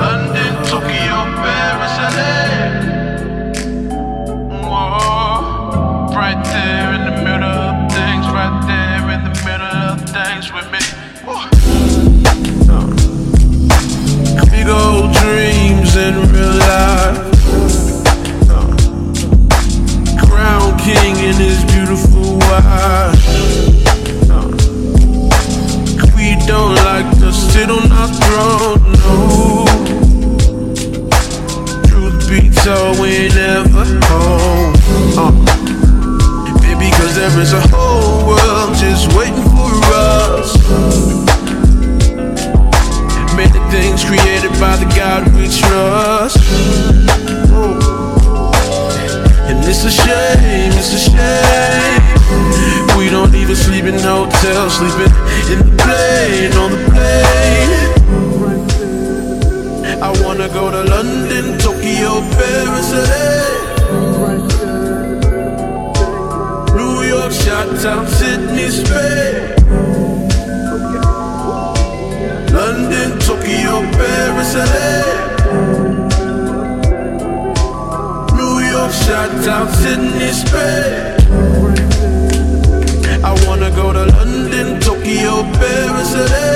and then Tokyo bears a day. Right there in the middle of things, right there in the middle of things with me. Big old dreams in real life Crown King in his beautiful wife. Us. Many things created by the God we trust. And it's a shame, it's a shame. We don't even sleep in hotels, sleeping in the plane, on the plane. I wanna go to London, Tokyo, Paris, LA. New York, Chi-Town, Sydney, Spain. Shut out Sydney, Spain. I wanna go to London, Tokyo, Paris, LA.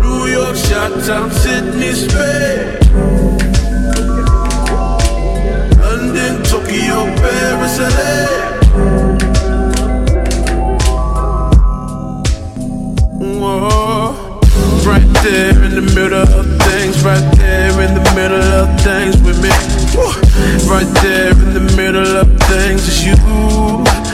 New York, shut out Sydney's bed. London, Tokyo, Paris, LA. Whoa. Right there in the middle of things, right there in the middle of things with me. Right there in the middle of things is you.